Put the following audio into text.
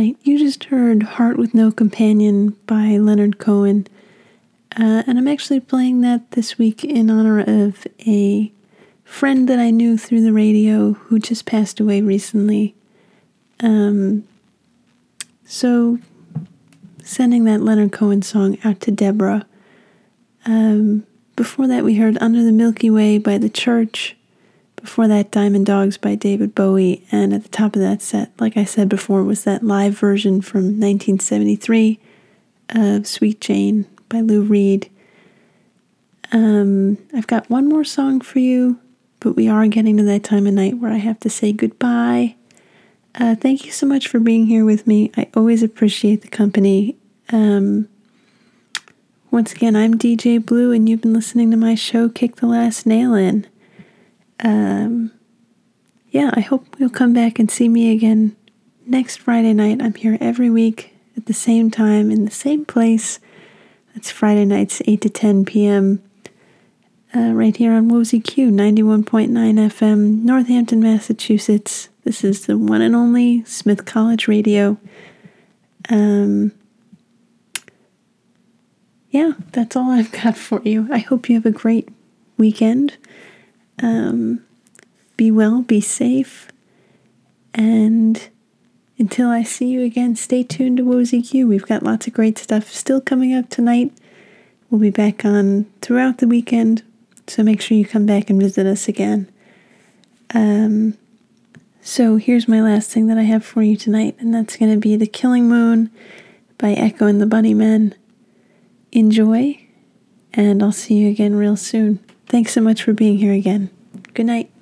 right, you just heard Heart with No Companion by Leonard Cohen. Uh, and I'm actually playing that this week in honor of a friend that I knew through the radio who just passed away recently. Um, so, sending that Leonard Cohen song out to Deborah. Um, before that, we heard Under the Milky Way by The Church. Before that, Diamond Dogs by David Bowie. And at the top of that set, like I said before, was that live version from 1973 of Sweet Jane by Lou Reed. Um, I've got one more song for you, but we are getting to that time of night where I have to say goodbye. Uh, thank you so much for being here with me. I always appreciate the company. Um, once again, I'm DJ Blue, and you've been listening to my show, Kick the Last Nail In. Um, yeah, I hope you'll come back and see me again next Friday night. I'm here every week at the same time in the same place. That's Friday nights, 8 to 10 p.m. Uh, right here on Wozy Q 91.9 FM, Northampton, Massachusetts. This is the one and only Smith College Radio. Um, yeah, that's all I've got for you. I hope you have a great weekend. Um, be well, be safe, and until I see you again, stay tuned to Wozy Q. We've got lots of great stuff still coming up tonight. We'll be back on throughout the weekend, so make sure you come back and visit us again. Um, so here's my last thing that I have for you tonight, and that's going to be The Killing Moon by Echo and the Bunnymen. Enjoy, and I'll see you again real soon. Thanks so much for being here again. Good night.